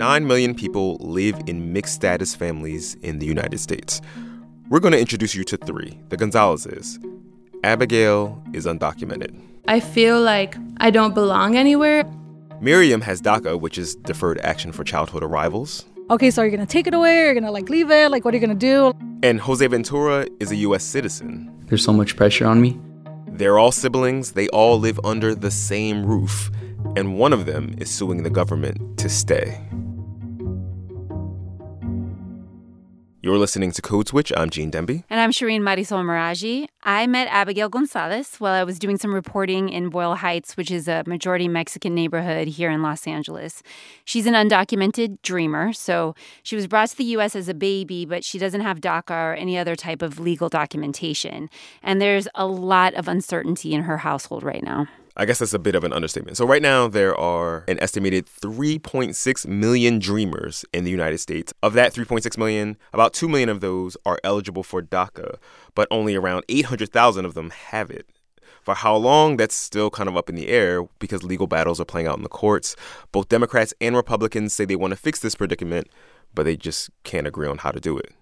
9 million people live in mixed status families in the United States. We're going to introduce you to three the Gonzalezes. Abigail is undocumented. I feel like I don't belong anywhere. Miriam has DACA, which is Deferred Action for Childhood Arrivals. Okay, so are you gonna take it away? Or are you gonna like leave it? Like, what are you gonna do? And Jose Ventura is a U.S. citizen. There's so much pressure on me. They're all siblings, they all live under the same roof, and one of them is suing the government to stay. You're listening to Code Switch. I'm Gene Demby. And I'm Shireen Marisol Meraji. I met Abigail Gonzalez while I was doing some reporting in Boyle Heights, which is a majority Mexican neighborhood here in Los Angeles. She's an undocumented dreamer, so she was brought to the U.S. as a baby, but she doesn't have DACA or any other type of legal documentation. And there's a lot of uncertainty in her household right now. I guess that's a bit of an understatement. So, right now, there are an estimated 3.6 million dreamers in the United States. Of that 3.6 million, about 2 million of those are eligible for DACA, but only around 800,000 of them have it. For how long, that's still kind of up in the air because legal battles are playing out in the courts. Both Democrats and Republicans say they want to fix this predicament, but they just can't agree on how to do it.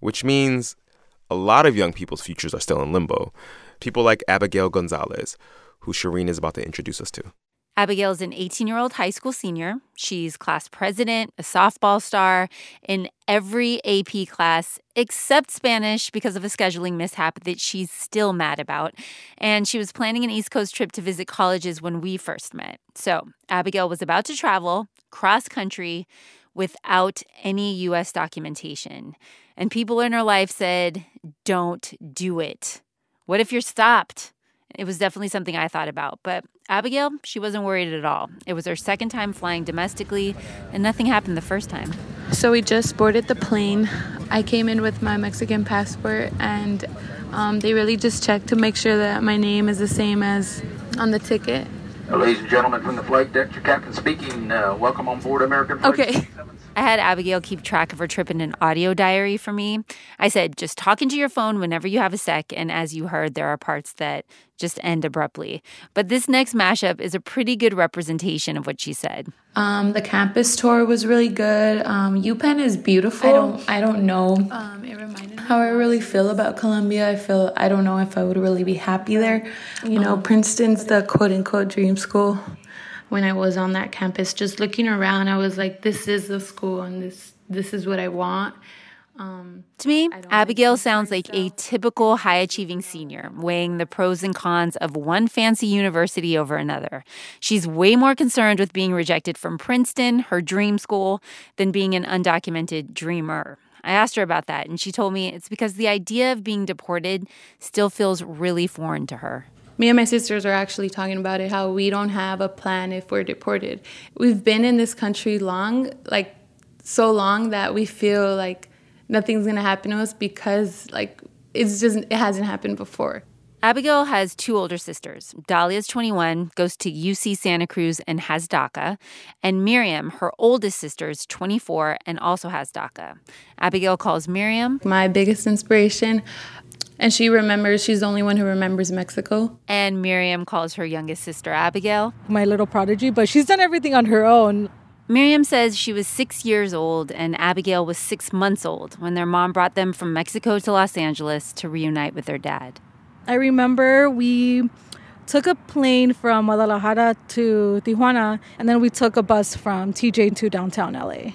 Which means a lot of young people's futures are still in limbo. People like Abigail Gonzalez, who Shireen is about to introduce us to. Abigail is an 18 year old high school senior. She's class president, a softball star in every AP class except Spanish because of a scheduling mishap that she's still mad about. And she was planning an East Coast trip to visit colleges when we first met. So Abigail was about to travel cross country without any U.S. documentation. And people in her life said, Don't do it. What if you're stopped? It was definitely something I thought about. But Abigail, she wasn't worried at all. It was her second time flying domestically, and nothing happened the first time. So we just boarded the plane. I came in with my Mexican passport, and um, they really just checked to make sure that my name is the same as on the ticket. ladies and gentlemen from the flight deck, your captain speaking. Uh, welcome on board American Flight Okay. I had Abigail keep track of her trip in an audio diary for me. I said, just talk into your phone whenever you have a sec. And as you heard, there are parts that just end abruptly. But this next mashup is a pretty good representation of what she said. Um, the campus tour was really good. Um, UPenn is beautiful. I don't, I don't know um, it reminded how I really feel about Columbia. I feel I don't know if I would really be happy there. You know, Princeton's the quote unquote dream school when I was on that campus, just looking around, I was like, this is the school and this this is what I want. Um, to me, Abigail sounds like a typical high achieving senior, weighing the pros and cons of one fancy university over another. She's way more concerned with being rejected from Princeton, her dream school, than being an undocumented dreamer. I asked her about that, and she told me it's because the idea of being deported still feels really foreign to her me and my sisters are actually talking about it how we don't have a plan if we're deported. We've been in this country long, like so long that we feel like nothing's going to happen to us because like it's just it hasn't happened before. Abigail has two older sisters. Dahlia's 21, goes to UC Santa Cruz and has DACA. And Miriam, her oldest sister, is 24 and also has DACA. Abigail calls Miriam my biggest inspiration. And she remembers, she's the only one who remembers Mexico. And Miriam calls her youngest sister Abigail my little prodigy, but she's done everything on her own. Miriam says she was six years old and Abigail was six months old when their mom brought them from Mexico to Los Angeles to reunite with their dad. I remember we took a plane from Guadalajara to Tijuana, and then we took a bus from TJ to downtown LA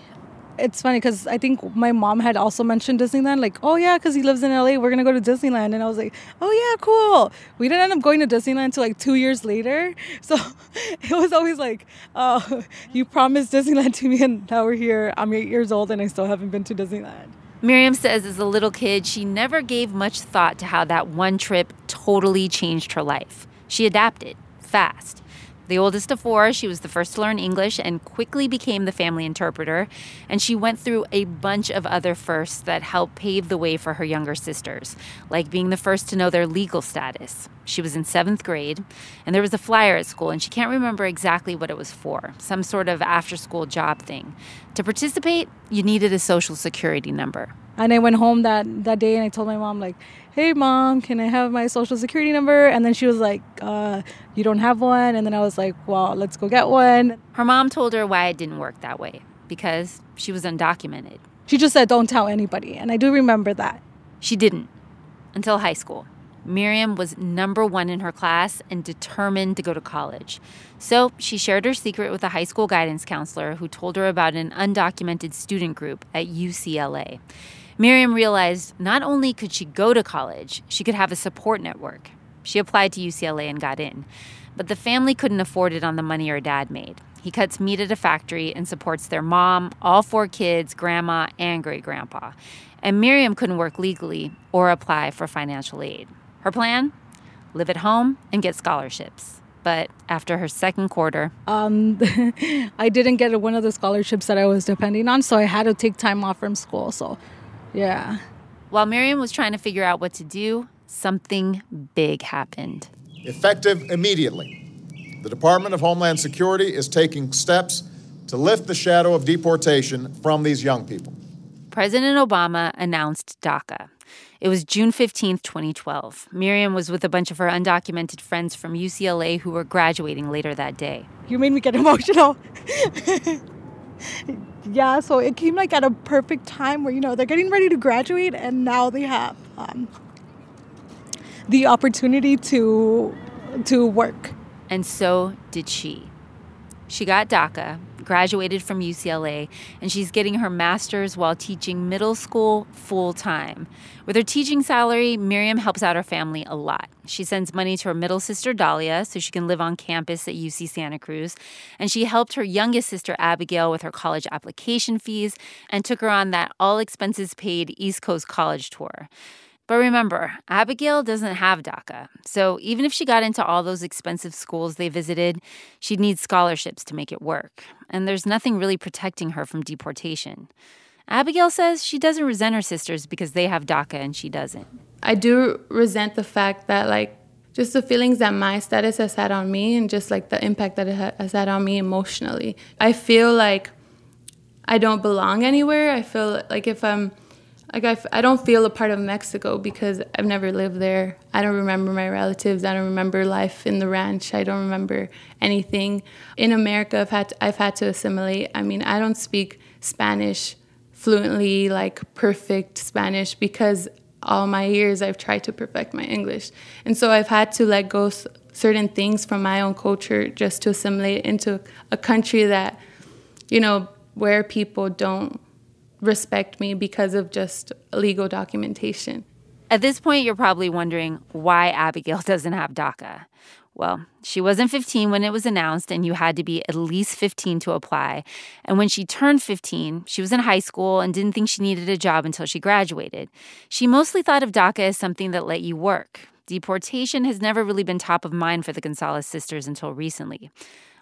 it's funny because I think my mom had also mentioned Disneyland, like, oh yeah, because he lives in LA, we're gonna go to Disneyland, and I was like, oh yeah, cool. We didn't end up going to Disneyland until like two years later, so it was always like, oh, you promised Disneyland to me, and now we're here. I'm eight years old, and I still haven't been to Disneyland. Miriam says as a little kid, she never gave much thought to how that one trip totally changed her life. She adapted fast. The oldest of four, she was the first to learn English and quickly became the family interpreter. And she went through a bunch of other firsts that helped pave the way for her younger sisters, like being the first to know their legal status. She was in seventh grade, and there was a flyer at school, and she can't remember exactly what it was for some sort of after school job thing. To participate, you needed a social security number. And I went home that, that day and I told my mom, like, hey mom can i have my social security number and then she was like uh, you don't have one and then i was like well let's go get one her mom told her why it didn't work that way because she was undocumented. She just said, don't tell anybody. And I do remember that. She didn't until high school. Miriam was number one in her class and determined to go to college. So she shared her secret with a high school guidance counselor who told her about an undocumented student group at UCLA. Miriam realized not only could she go to college, she could have a support network. She applied to UCLA and got in. But the family couldn't afford it on the money her dad made. He cuts meat at a factory and supports their mom, all four kids, grandma, and great grandpa. And Miriam couldn't work legally or apply for financial aid. Her plan? Live at home and get scholarships. But after her second quarter, um, I didn't get one of the scholarships that I was depending on, so I had to take time off from school. So, yeah. While Miriam was trying to figure out what to do, something big happened. Effective immediately, the Department of Homeland Security is taking steps to lift the shadow of deportation from these young people. President Obama announced DACA. It was June 15th, 2012. Miriam was with a bunch of her undocumented friends from UCLA who were graduating later that day. You made me get emotional. yeah, so it came like at a perfect time where, you know, they're getting ready to graduate and now they have um, the opportunity to to work and so did she. She got DACA, graduated from UCLA, and she's getting her master's while teaching middle school full time. With her teaching salary, Miriam helps out her family a lot. She sends money to her middle sister, Dahlia, so she can live on campus at UC Santa Cruz. And she helped her youngest sister, Abigail, with her college application fees and took her on that all expenses paid East Coast college tour. But remember, Abigail doesn't have DACA. So even if she got into all those expensive schools they visited, she'd need scholarships to make it work. And there's nothing really protecting her from deportation. Abigail says she doesn't resent her sisters because they have DACA and she doesn't. I do resent the fact that, like, just the feelings that my status has had on me and just like the impact that it has had on me emotionally. I feel like I don't belong anywhere. I feel like if I'm like I f- I don't feel a part of Mexico because I've never lived there. I don't remember my relatives. I don't remember life in the ranch. I don't remember anything. In America, I've had to, I've had to assimilate. I mean, I don't speak Spanish fluently, like perfect Spanish, because all my years I've tried to perfect my English, and so I've had to let go s- certain things from my own culture just to assimilate into a country that, you know, where people don't respect me because of just legal documentation. At this point, you're probably wondering why Abigail doesn't have DACA. Well, she wasn't 15 when it was announced, and you had to be at least 15 to apply. And when she turned 15, she was in high school and didn't think she needed a job until she graduated. She mostly thought of DACA as something that let you work. Deportation has never really been top of mind for the Gonzalez sisters until recently.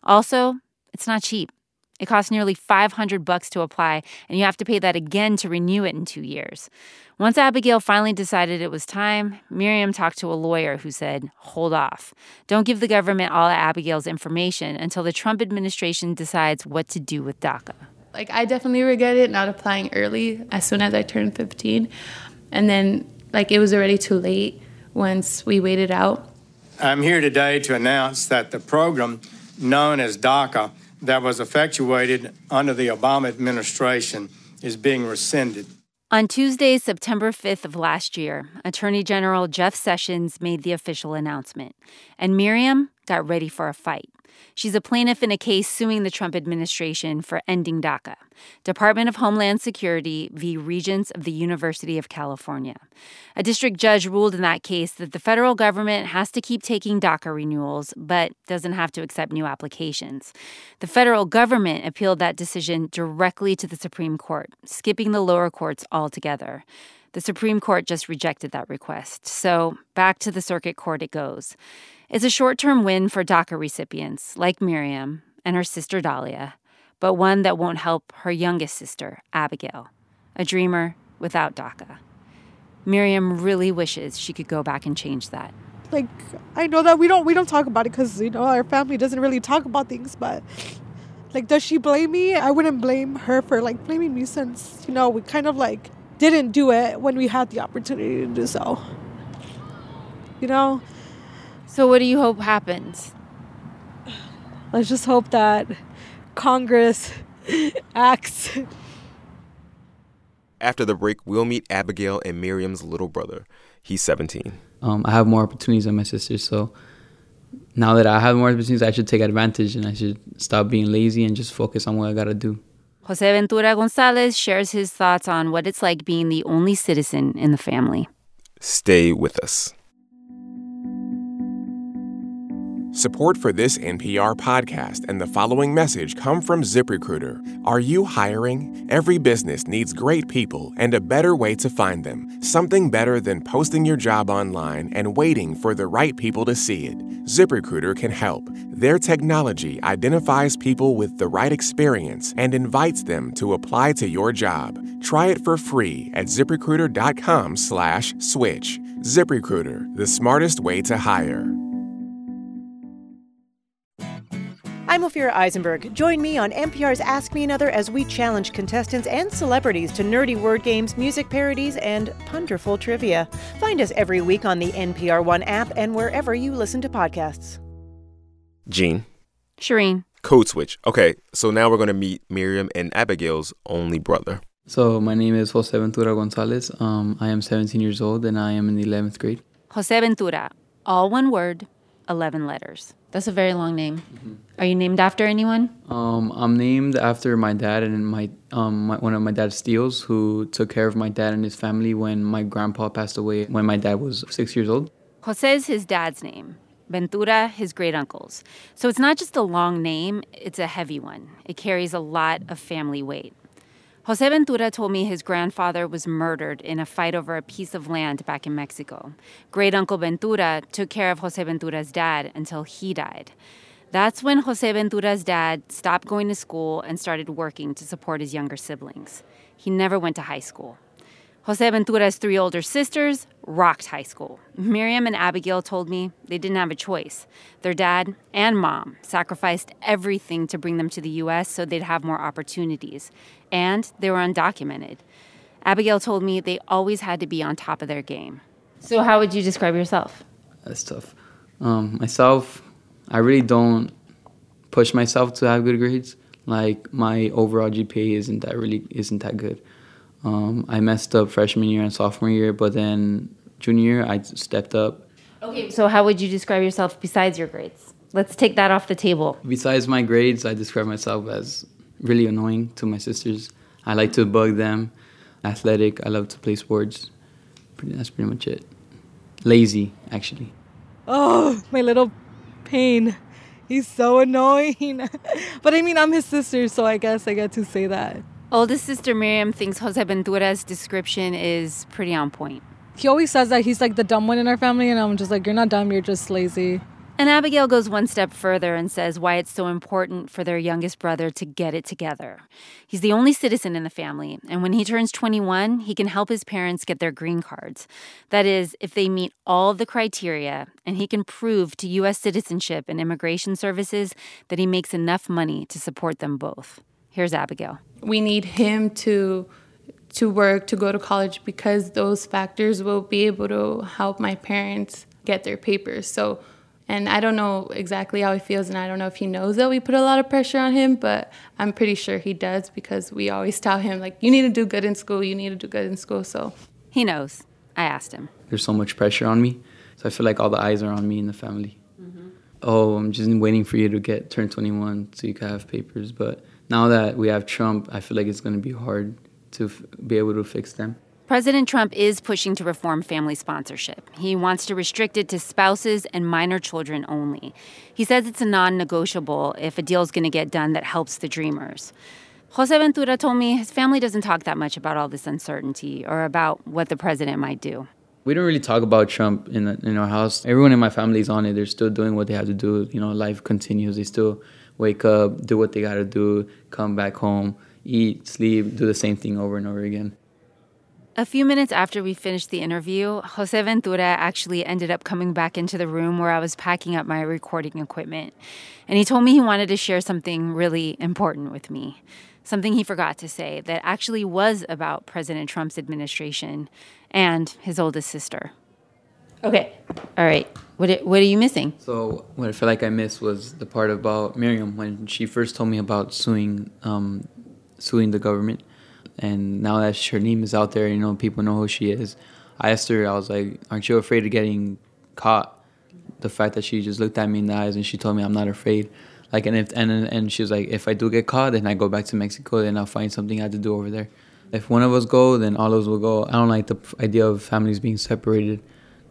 Also, it's not cheap. It costs nearly 500 bucks to apply, and you have to pay that again to renew it in 2 years. Once Abigail finally decided it was time, Miriam talked to a lawyer who said, "Hold off. Don't give the government all of Abigail's information until the Trump administration decides what to do with DACA." Like I definitely regret it not applying early as soon as I turned 15. And then like it was already too late once we waited out. I'm here today to announce that the program known as DACA that was effectuated under the Obama administration is being rescinded. On Tuesday, September 5th of last year, Attorney General Jeff Sessions made the official announcement, and Miriam got ready for a fight. She's a plaintiff in a case suing the Trump administration for ending DACA, Department of Homeland Security v. Regents of the University of California. A district judge ruled in that case that the federal government has to keep taking DACA renewals, but doesn't have to accept new applications. The federal government appealed that decision directly to the Supreme Court, skipping the lower courts altogether. The Supreme Court just rejected that request. So back to the circuit court it goes. It's a short term win for DACA recipients like Miriam and her sister Dahlia, but one that won't help her youngest sister, Abigail, a dreamer without DACA. Miriam really wishes she could go back and change that. Like I know that we don't we don't talk about it because you know our family doesn't really talk about things, but like does she blame me? I wouldn't blame her for like blaming me since you know we kind of like didn't do it when we had the opportunity to do so. You know. So what do you hope happens? Let's just hope that Congress acts. After the break, we'll meet Abigail and Miriam's little brother. He's 17. Um, I have more opportunities than my sister, so now that I have more opportunities, I should take advantage and I should stop being lazy and just focus on what I gotta do. Jose Ventura Gonzalez shares his thoughts on what it's like being the only citizen in the family. Stay with us. Support for this NPR podcast and the following message come from ZipRecruiter. Are you hiring? Every business needs great people and a better way to find them. Something better than posting your job online and waiting for the right people to see it. ZipRecruiter can help. Their technology identifies people with the right experience and invites them to apply to your job. Try it for free at ziprecruiter.com/switch. ZipRecruiter, the smartest way to hire. I'm Ophira Eisenberg. Join me on NPR's Ask Me Another as we challenge contestants and celebrities to nerdy word games, music parodies, and ponderful trivia. Find us every week on the NPR One app and wherever you listen to podcasts. Gene. Shireen. Code switch. Okay, so now we're going to meet Miriam and Abigail's only brother. So my name is Jose Ventura Gonzalez. Um, I am 17 years old and I am in the 11th grade. Jose Ventura. All one word, 11 letters. That's a very long name. Mm-hmm. Are you named after anyone? Um, I'm named after my dad and my, um, my, one of my dad's tios who took care of my dad and his family when my grandpa passed away when my dad was six years old. Jose is his dad's name. Ventura, his great uncle's. So it's not just a long name, it's a heavy one. It carries a lot of family weight. Jose Ventura told me his grandfather was murdered in a fight over a piece of land back in Mexico. Great Uncle Ventura took care of Jose Ventura's dad until he died. That's when Jose Ventura's dad stopped going to school and started working to support his younger siblings. He never went to high school. Jose Ventura's three older sisters rocked high school. Miriam and Abigail told me they didn't have a choice. Their dad and mom sacrificed everything to bring them to the U.S. so they'd have more opportunities, and they were undocumented. Abigail told me they always had to be on top of their game. So, how would you describe yourself? That's tough. Um, myself, I really don't push myself to have good grades. Like my overall GPA isn't that really isn't that good. Um, I messed up freshman year and sophomore year, but then junior year I stepped up. Okay, so how would you describe yourself besides your grades? Let's take that off the table. Besides my grades, I describe myself as really annoying to my sisters. I like to bug them. Athletic. I love to play sports. That's pretty much it. Lazy, actually. Oh, my little pain. He's so annoying. but I mean, I'm his sister, so I guess I get to say that. Oldest sister Miriam thinks Jose Ventura's description is pretty on point. He always says that he's like the dumb one in our family, and I'm just like, you're not dumb, you're just lazy. And Abigail goes one step further and says why it's so important for their youngest brother to get it together. He's the only citizen in the family, and when he turns 21, he can help his parents get their green cards. That is, if they meet all the criteria and he can prove to U.S. citizenship and immigration services that he makes enough money to support them both. Here's Abigail. We need him to to work, to go to college because those factors will be able to help my parents get their papers. So and I don't know exactly how he feels and I don't know if he knows that we put a lot of pressure on him, but I'm pretty sure he does because we always tell him like you need to do good in school, you need to do good in school. So he knows. I asked him. There's so much pressure on me. So I feel like all the eyes are on me in the family. Mm-hmm. Oh, I'm just waiting for you to get turn 21 so you can have papers, but now that we have Trump, I feel like it's going to be hard to f- be able to fix them. President Trump is pushing to reform family sponsorship. He wants to restrict it to spouses and minor children only. He says it's a non negotiable if a deal is going to get done that helps the dreamers. Jose Ventura told me his family doesn't talk that much about all this uncertainty or about what the president might do. We don't really talk about Trump in, in our house. Everyone in my family is on it. They're still doing what they have to do. You know, life continues. They still wake up, do what they got to do, come back home, eat, sleep, do the same thing over and over again. A few minutes after we finished the interview, Jose Ventura actually ended up coming back into the room where I was packing up my recording equipment. And he told me he wanted to share something really important with me, something he forgot to say that actually was about President Trump's administration and his oldest sister. Okay. All right. What are, what are you missing? So what I feel like I missed was the part about Miriam when she first told me about suing um, suing the government. And now that name is out there, you know, people know who she is. I asked her, I was like, "Aren't you afraid of getting caught?" The fact that she just looked at me in the eyes and she told me, "I'm not afraid." Like, and if and and she was like, "If I do get caught, then I go back to Mexico, then I'll find something I have to do over there." If one of us go, then all of us will go. I don't like the idea of families being separated.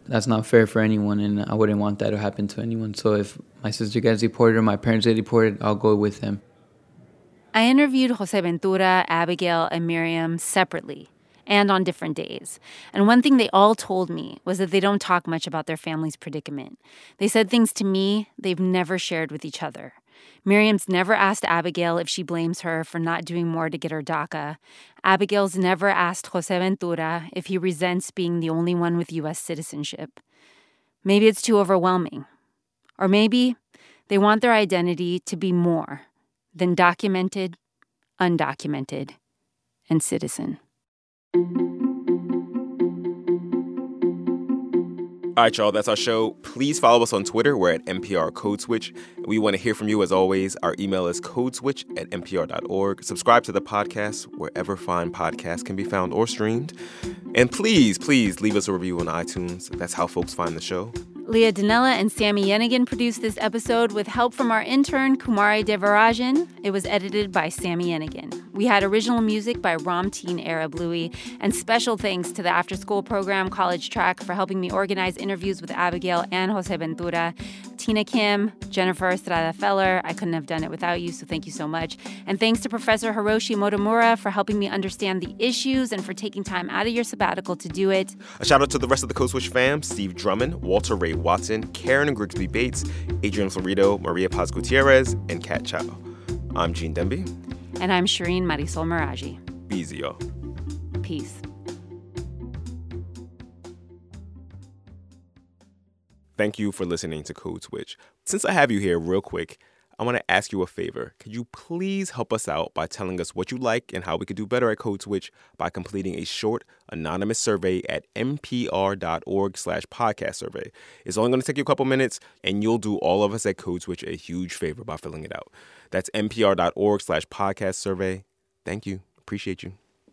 That's not fair for anyone, and I wouldn't want that to happen to anyone. So if my sister gets deported or my parents get deported, I'll go with them. I interviewed Jose Ventura, Abigail, and Miriam separately and on different days. And one thing they all told me was that they don't talk much about their family's predicament. They said things to me they've never shared with each other. Miriam's never asked Abigail if she blames her for not doing more to get her DACA. Abigail's never asked Jose Ventura if he resents being the only one with U.S. citizenship. Maybe it's too overwhelming. Or maybe they want their identity to be more than documented, undocumented, and citizen. All right, y'all, that's our show. Please follow us on Twitter. We're at NPR Code Switch. We want to hear from you as always. Our email is codeswitch at npr.org. Subscribe to the podcast wherever fine podcasts can be found or streamed. And please, please leave us a review on iTunes. That's how folks find the show. Leah Donnella and Sami Yenigun produced this episode with help from our intern, Kumari Devarajan. It was edited by Sami Yenigun. We had original music by Ramteen Arablouei, and special thanks to the after school program College Track for helping me organize interviews with Abigail and Jose Ventura. Tina Kim, Jennifer Estrada Feller, I couldn't have done it without you, so thank you so much. And thanks to Professor Hiroshi Motomura for helping me understand the issues and for taking time out of your sabbatical to do it. A shout out to the rest of the Code Switch fam Steve Drummond, Walter Ray Watson, Karen and Grigsby Bates, Adrian Florido, Maria Paz Gutierrez, and Kat Chow. I'm Gene Demby. And I'm Shireen Marisol Meraji. Be. Peace. Thank you for listening to Code Switch. Since I have you here, real quick, I want to ask you a favor. Could you please help us out by telling us what you like and how we could do better at Code Switch by completing a short anonymous survey at npr.org slash podcast survey. It's only going to take you a couple minutes, and you'll do all of us at Code Switch a huge favor by filling it out. That's npr.org slash podcast survey. Thank you. Appreciate you.